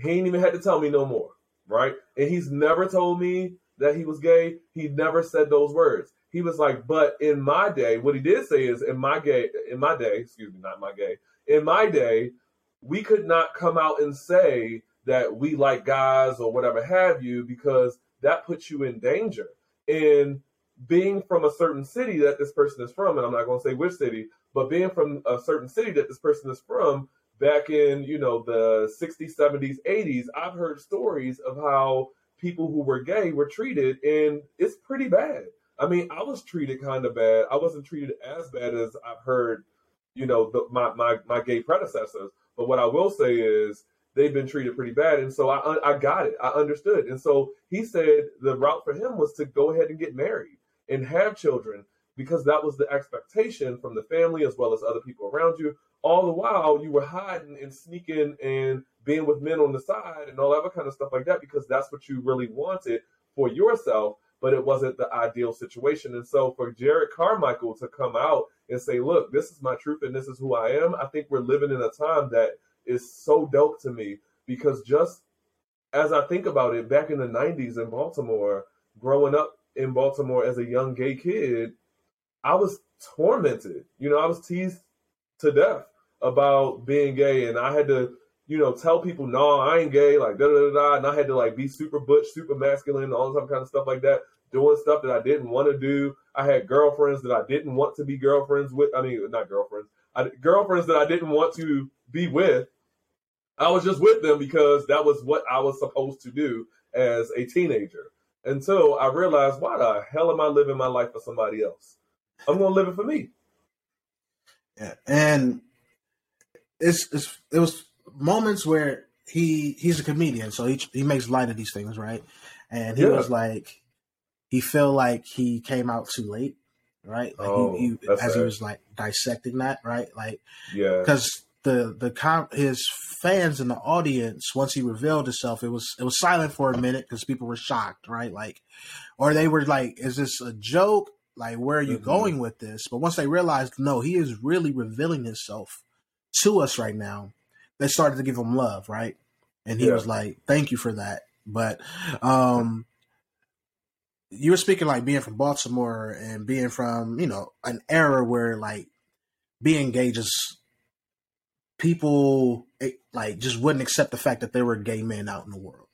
He ain't even had to tell me no more, right? And he's never told me that he was gay. He never said those words. He was like, but in my day, what he did say is, in my gay, in my day, excuse me, not my gay, in my day, we could not come out and say that we like guys or whatever have you because that puts you in danger. And being from a certain city that this person is from, and I'm not going to say which city, but being from a certain city that this person is from, back in you know the 60s 70s 80s i've heard stories of how people who were gay were treated and it's pretty bad. I mean i was treated kind of bad. I wasn't treated as bad as i've heard you know the, my, my my gay predecessors. But what i will say is they've been treated pretty bad and so i i got it. I understood. And so he said the route for him was to go ahead and get married and have children because that was the expectation from the family as well as other people around you all the while you were hiding and sneaking and being with men on the side and all other kind of stuff like that because that's what you really wanted for yourself but it wasn't the ideal situation. And so for Jerrod Carmichael to come out and say look this is my truth and this is who i am i think we're living in a time that is so dope to me because just as i think about it back in the 90s in baltimore growing up in baltimore as a young gay kid i was tormented. You know i was teased to death about being gay, and I had to, you know, tell people, no, I ain't gay, like da da da, and I had to like be super butch, super masculine, all some kind of stuff like that, doing stuff that I didn't want to do. I had girlfriends that I didn't want to be girlfriends with. I mean, not girlfriends, I, girlfriends that I didn't want to be with. I was just with them because that was what I was supposed to do as a teenager. Until I realized, why the hell am I living my life for somebody else? I'm going to live it for me. Yeah, and it's, it's it was moments where he he's a comedian, so he he makes light of these things, right? And he yeah. was like, he felt like he came out too late, right? Like oh, he, he as he was like dissecting that, right? Like, yeah, because the the com- his fans in the audience once he revealed himself, it was it was silent for a minute because people were shocked, right? Like, or they were like, "Is this a joke? Like, where are you mm-hmm. going with this?" But once they realized, no, he is really revealing himself to us right now, they started to give him love, right? And he yeah. was like, "Thank you for that." But um, you were speaking like being from Baltimore and being from you know an era where like being gay just people it, like just wouldn't accept the fact that there were gay men out in the world,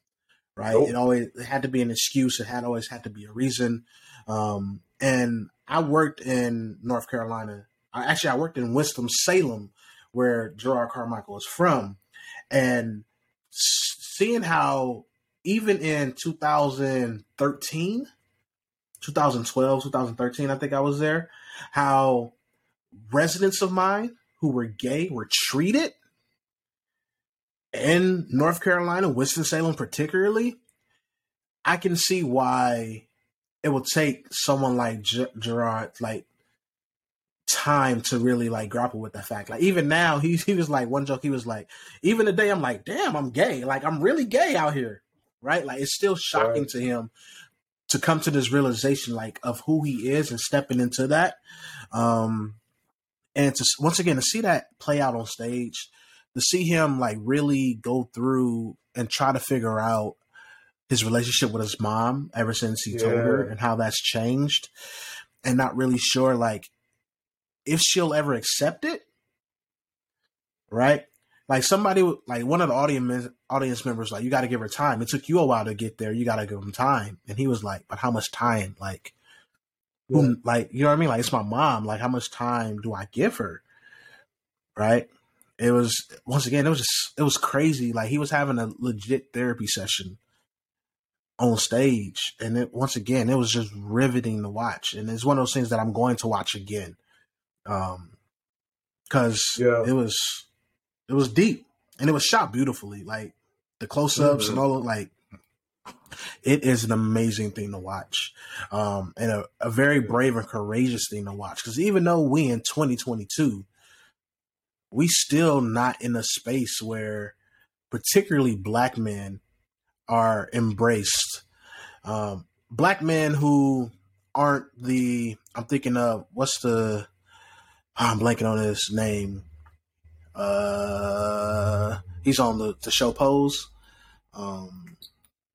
right? Nope. It always it had to be an excuse. It had always had to be a reason. Um, and I worked in North Carolina. I, actually, I worked in Winston Salem where Jerrod Carmichael is from, and seeing how even in 2013, 2012, 2013, I think I was there, how residents of mine who were gay were treated in North Carolina, Winston-Salem particularly, I can see why it would take someone like Ger- Jerrod, like time to really like grapple with the fact. Like even now, he he was like one joke. He was like, even today, I'm like, damn, I'm gay. Like I'm really gay out here, right? Like it's still shocking right. to him to come to this realization, like of who he is and stepping into that. Um, and to once again to see that play out on stage, to see him like really go through and try to figure out his relationship with his mom ever since he yeah. told her and how that's changed and not really sure like if she'll ever accept it, right? Like somebody, like one of the audience audience members, like you got to give her time. It took you a while to get there. You got to give him time. And he was like, "But how much time? Like, yeah. who, like you know what I mean? Like it's my mom. Like how much time do I give her? Right? It was once again, it was just it was crazy. Like he was having a legit therapy session on stage, and it once again it was just riveting to watch, and it's one of those things that I'm going to watch again, um, because Yeah. it was it was deep and it was shot beautifully, like the close ups Mhm. and all of like. It is an amazing thing to watch, um, and a, a very brave and courageous thing to watch. Because even though we in 2022, we still not in a space where, particularly black men, are embraced. Um, black men who aren't the I'm thinking of what's the ah, I'm blanking on his name. Uh, he's on the the show Pose. Um,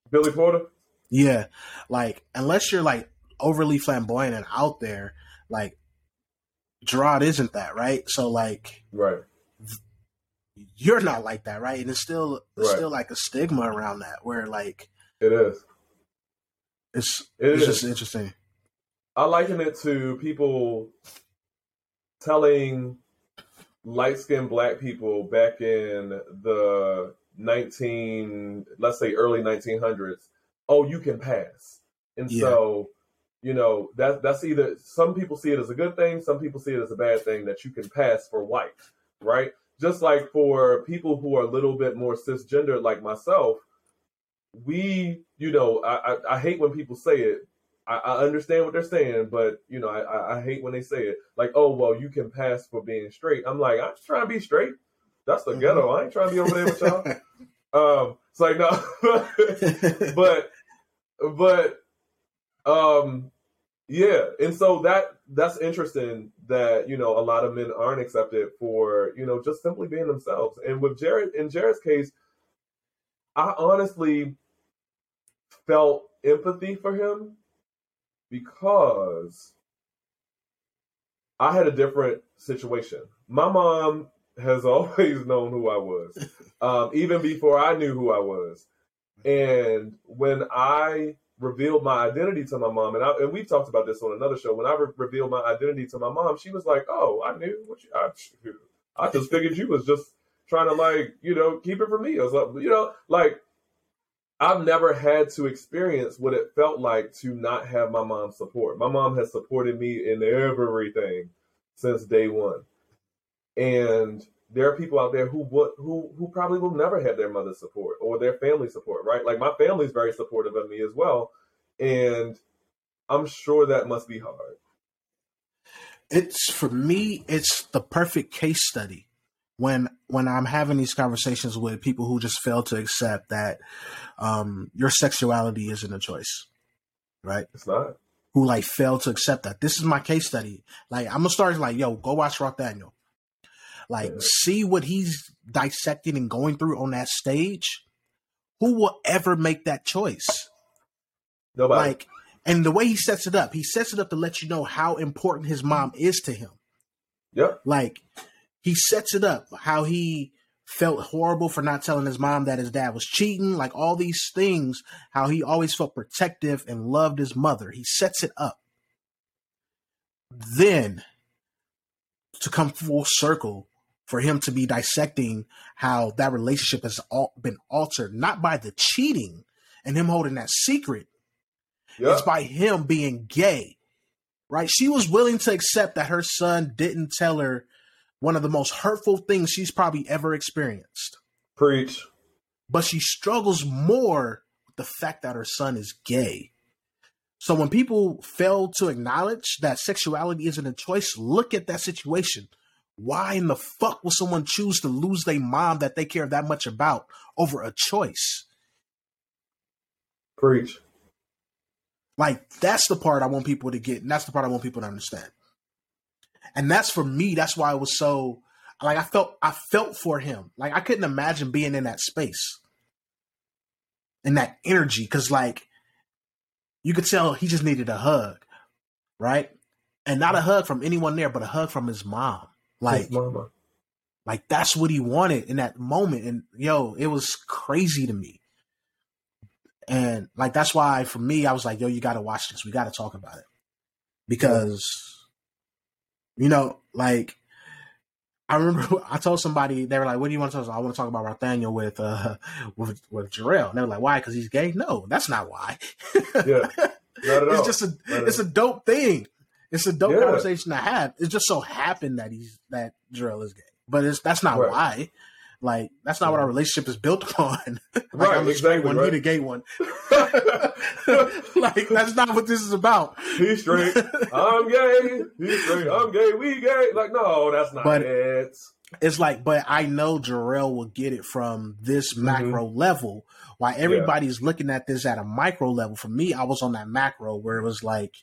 Billy Porter. yeah, like unless you're like overly flamboyant and out there, like Jerrod isn't that, right? So like Right. You're not like that, right? And it's still it's Right. still like a stigma around that where like It is. it's It it's is. just interesting. I liken it to people telling light skinned black people back in the 19, let's say early 1900s, oh, you can pass. And Yeah. so, you know, that that's either some people see it as a good thing, some people see it as a bad thing that you can pass for white, right? Just like for people who are a little bit more cisgender like myself, we, you know, I, I, I hate when people say it, I, I understand what they're saying, but you know, I, I, hate when they say it. Like, oh well, you can pass for being straight. I'm like, I'm just trying to be straight. That's the Mhm. ghetto. I ain't trying to be over there with y'all. Um, it's like no, but but um, yeah, and so that that's interesting that you know a lot of men aren't accepted for you know just simply being themselves. And with Jerrod, in Jerrod's case, I honestly felt empathy for him because I had a different situation. My mom has always known who I was, um, even before I knew who I was. And when I revealed my identity to my mom, and, I, and we talked about this on another show, when I re- revealed my identity to my mom, she was like, "Oh, I knew what you. I, I just figured you was just trying to like, you know, keep it from me." I was like, you know, like I've never had to experience what it felt like to not have my mom's support. My mom has supported me in everything since day one. And there are people out there who would, who who probably will never have their mother's support or their family support, right? Like my family's very supportive of me as well, and I'm sure that must be hard. it's for me it's the perfect case study when when i'm having these conversations with people who just fail to accept that um your sexuality isn't a choice right It's not. who like fail to accept that this is my case study like i'm gonna start like yo go watch Rothaniel like see what he's dissecting and going through on that stage who will ever make that choice Nobody. like and the way he sets it up he sets it up to let you know how important his mom is to him yep. like he sets it up how he felt horrible for not telling his mom that his dad was cheating like all these things how he always felt protective and loved his mother he sets it up then to come full circle for him to be dissecting how that relationship has all been altered not by the cheating and him holding that secret Yep. it's by him being gay, right? She was willing to accept that her son didn't tell her one of the most hurtful things she's probably ever experienced. Preach. But she struggles more with the fact that her son is gay. So when people fail to acknowledge that sexuality isn't a choice, look at that situation. Why in the fuck would someone choose to lose their mom that they care that much about over a choice? Preach. Like that's the part I want people to get, and that's the part I want people to understand. And that's for me. That's why I was so like I felt I felt for him. Like I couldn't imagine being in that space, in that energy, because like you could tell he just needed a hug, right? And not a hug from anyone there, but a hug from his mom. Like mama. like that's what he wanted in that moment. And yo, it was crazy to me. And like that's why for me, I was like, yo, you gotta watch this. We gotta talk about it. Because you know, like I remember I told somebody they were like, "What do you want to talk about?" I want to talk about Rothaniel with uh with with Jarrell. And they were like, "Why? Because he's gay?" No, that's not why. Yeah, not at it's just a it's a dope thing. It's a dope Yeah. conversation to have. It just so happened that he's that Jarrell is gay, but it's that's not Right. why. Like that's not what our relationship is built upon. like Right, I'm the straight exactly, one, right. he the gay one. like that's not what this is about. He's straight. I'm gay. He's straight. I'm gay. We gay. Like, no, that's not But- it. It's like, but I know Jarrell will get it from this mm-hmm. macro level. While everybody's looking at this at a micro level, for me, I was on that macro where it was like,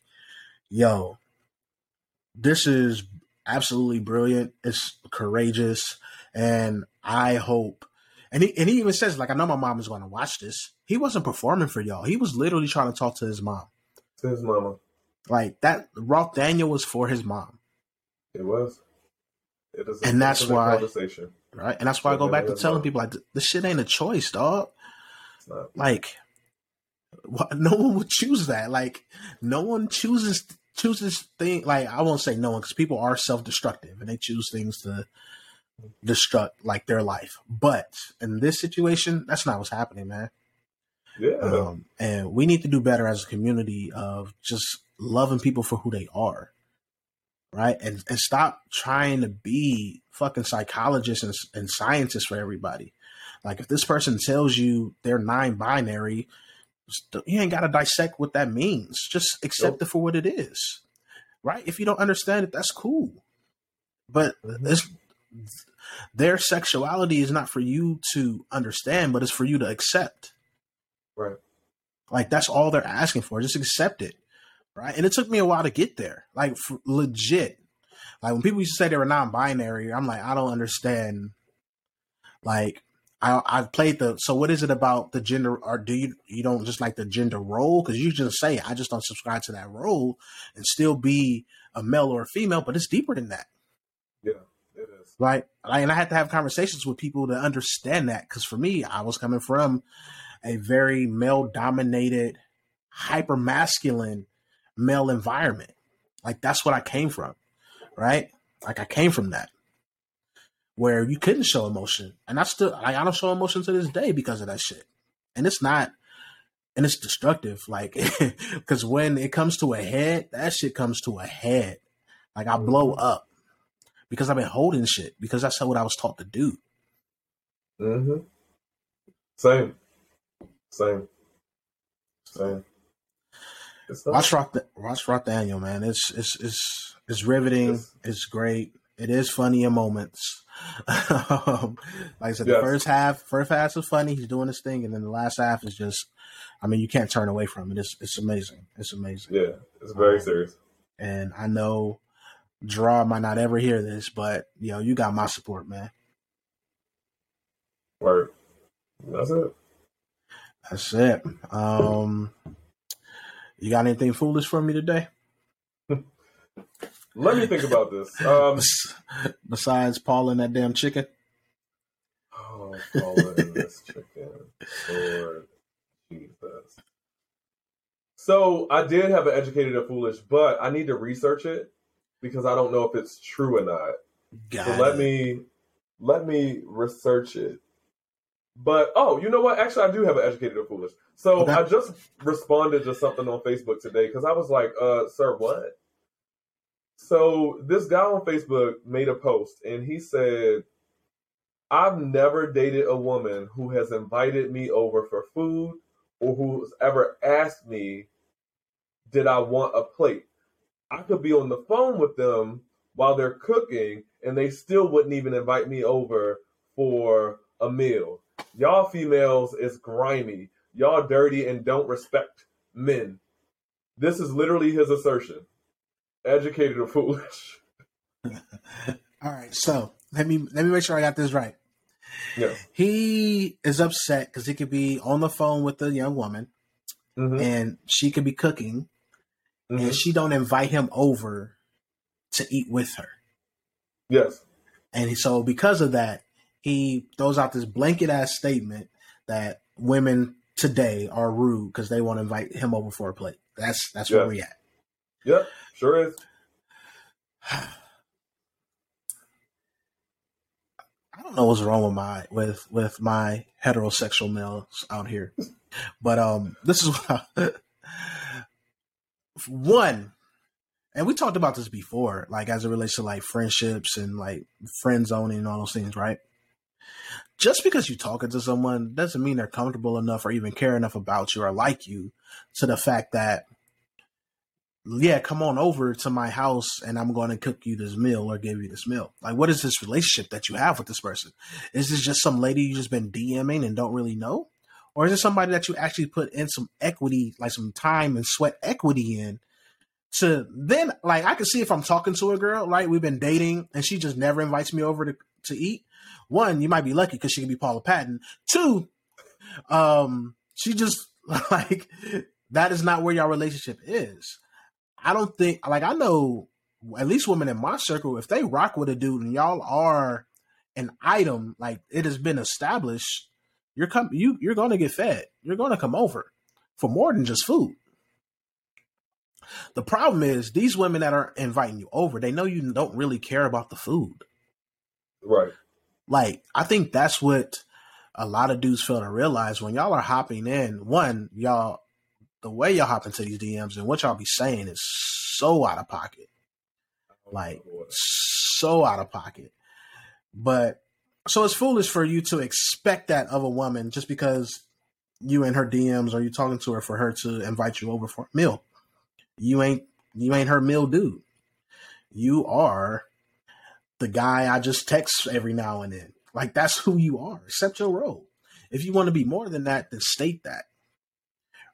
yo, this is absolutely brilliant. It's courageous. And I hope, and he, and he even says, like, I know my mom is going to watch this. He wasn't performing for y'all. He was literally trying to talk to his mom. To his mama. Like that, Rothaniel was for his mom. It was. It is And that's why- Conversation. Right. And that's why I go back to telling people, like, this shit ain't a choice, dog. It's not. like no one would choose that like no one chooses chooses thing like i won't say no one because people are self-destructive and they choose things to destruct like their life. But in this situation that's not what's happening man. Yeah. um, and we need to do better as a community of just loving people for who they are right? And, and stop trying to be fucking psychologists and, and scientists for everybody. Like if this person tells you they're non-binary st- you ain't got to dissect what that means just accept Nope. it for what it is right if you don't understand it that's cool but Mhm. it's their sexuality is not for you to understand but it's for you to accept Right. like that's all they're asking for. Just accept it, right? And it took me a while to get there. Like legit. Like when people used to say they were non-binary, I'm like, I don't understand. Like I I played the so what is it about the gender or do you you don't just like the gender role because you just say I just don't subscribe to that role and still be a male or a female, but it's deeper than that Yeah. It is. right? Like, and I had to have conversations with people to understand that because for me, I was coming from a very male dominated, hyper masculine male environment. Like that's what I came from, right? Like I came from that where you couldn't show emotion, and I still like I don't show emotion to this day because of that shit, and it's not. And it's destructive, like, because when it comes to a head, that shit comes to a head. Like I blow up because I've been holding shit because that's what I was taught to do. Mm-hmm. Same. Same. Same. It's Watch Rock, watch Rothaniel, man. It's it's it's it's riveting. Yes. It's great. It is funny in moments. um, like I said, the first half, first half is funny. He's doing his thing, and then the last half is just, I mean, you can't turn away from it. It's it's amazing. It's amazing. Yeah. It's very Um, serious. And I know Draw might not ever hear this, but you know, you got my support, man. Word. That's it. That's it. Um, you got anything foolish for me today? Let me think about this. Um, Besides Paul and that damn chicken. oh, Paula and this chicken. Lord Jesus. So I did have an educated or foolish, but I need to research it because I don't know if it's true or not. Got So let me let me research it. But oh, you know what? Actually, I do have an educated or foolish. So Okay. I just responded to something on Facebook today because I was like, uh, sir, what? So this guy on Facebook made a post and he said, I've never dated a woman who has invited me over for food or who's ever asked me, did I want a plate? I could be on the phone with them while they're cooking and they still wouldn't even invite me over for a meal. Y'all females is grimy. Y'all dirty and don't respect men. This is literally his assertion. Educated or foolish. All right, so let me let me make sure I got this right. Yeah. He is upset because he could be on the phone with a young woman Mhm, and she could be cooking mhm. and she don't invite him over to eat with her. Yes. And so because of that, he throws out this blanket ass statement that women today are rude because they want to invite him over for a plate. That's that's where we at. Yep. Sure is. I don't know what's wrong with my with with my heterosexual males out here, but um, this is one, and we talked about this before, like as it relates to like friendships and like friend zoning and all those things, right? Just because you're talking to someone doesn't mean they're comfortable enough or even care enough about you or like you to the fact that yeah, come on over to my house and I'm going to cook you this meal or give you this meal. Like, what is this relationship that you have with this person? Is this just some lady you just been DMing and don't really know? Or is it somebody that you actually put in some equity, like some time and sweat equity in to then, like, I can see if I'm talking to a girl, right? We've been dating and she just never invites me over to, to eat. One, you might be lucky because she can be Paula Patton. Two, um, she just like, that is not where your relationship is I don't think like I know at least women in my circle, if they rock with a dude and y'all are an item, like it has been established, you're come you you're gonna get fed. You're gonna come over for more than just food. The problem is these women that are inviting you over, they know you don't really care about the food. Right. Like, I think that's what a lot of dudes fail to realize when y'all are hopping in. One, y'all the way y'all hop into these DMs and what y'all be saying is so out of pocket. Oh, like so out of pocket. But so it's foolish for you to expect that of a woman just because you in her DMs or you talking to her for her to invite you over for a meal. You ain't you ain't her meal dude. You are the guy I just text every now and then. Like that's who you are. Accept your role. If you want to be more than that, then state that.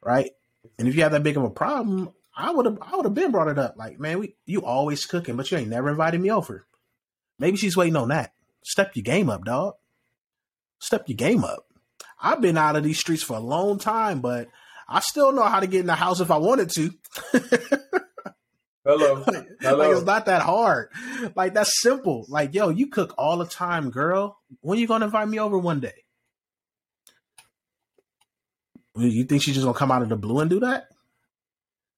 Right? And if you have that big of a problem, I would have I would have been brought it up. Like, man, we you always cooking, but you ain't never invited me over. Maybe she's waiting on that. Step your game up, dog. Step your game up. I've been out of these streets for a long time, but I still know how to get in the house if I wanted to. Hello. Hello. like, it's not that hard. Like that's simple. Like, yo, you cook all the time, girl. When you gonna invite me over one day? You think she's just gonna come out of the blue and do that?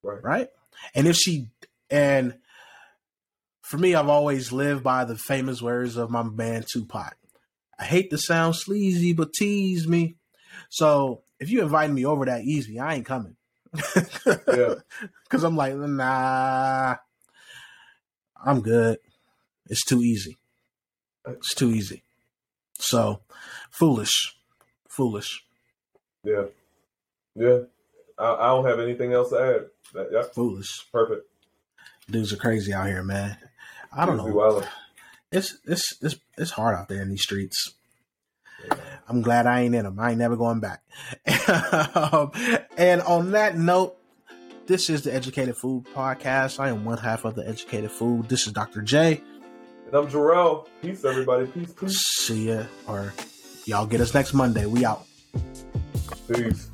Right. Right. And if she and for me, I've always lived by the famous words of my man Tupac. I hate to sound sleazy, but tease me. So if you invite me over that easy, I ain't coming. Yeah. Cause I'm like, nah, I'm good. It's too easy. It's too easy. So foolish. Foolish. Yeah. Yeah. I, I don't have anything else to add. Yeah. Foolish. Perfect. Dudes are crazy out here, man. I don't know. It's it's it's it's hard out there in these streets. I'm glad I ain't in them. I ain't never going back. um, and on that note, this is the Educated Fool Podcast. I am one half of the Educated Fool. This is Dr. J. And I'm Jarrell. Peace, everybody. Peace, peace. See ya, or y'all get us next Monday. We out. Peace.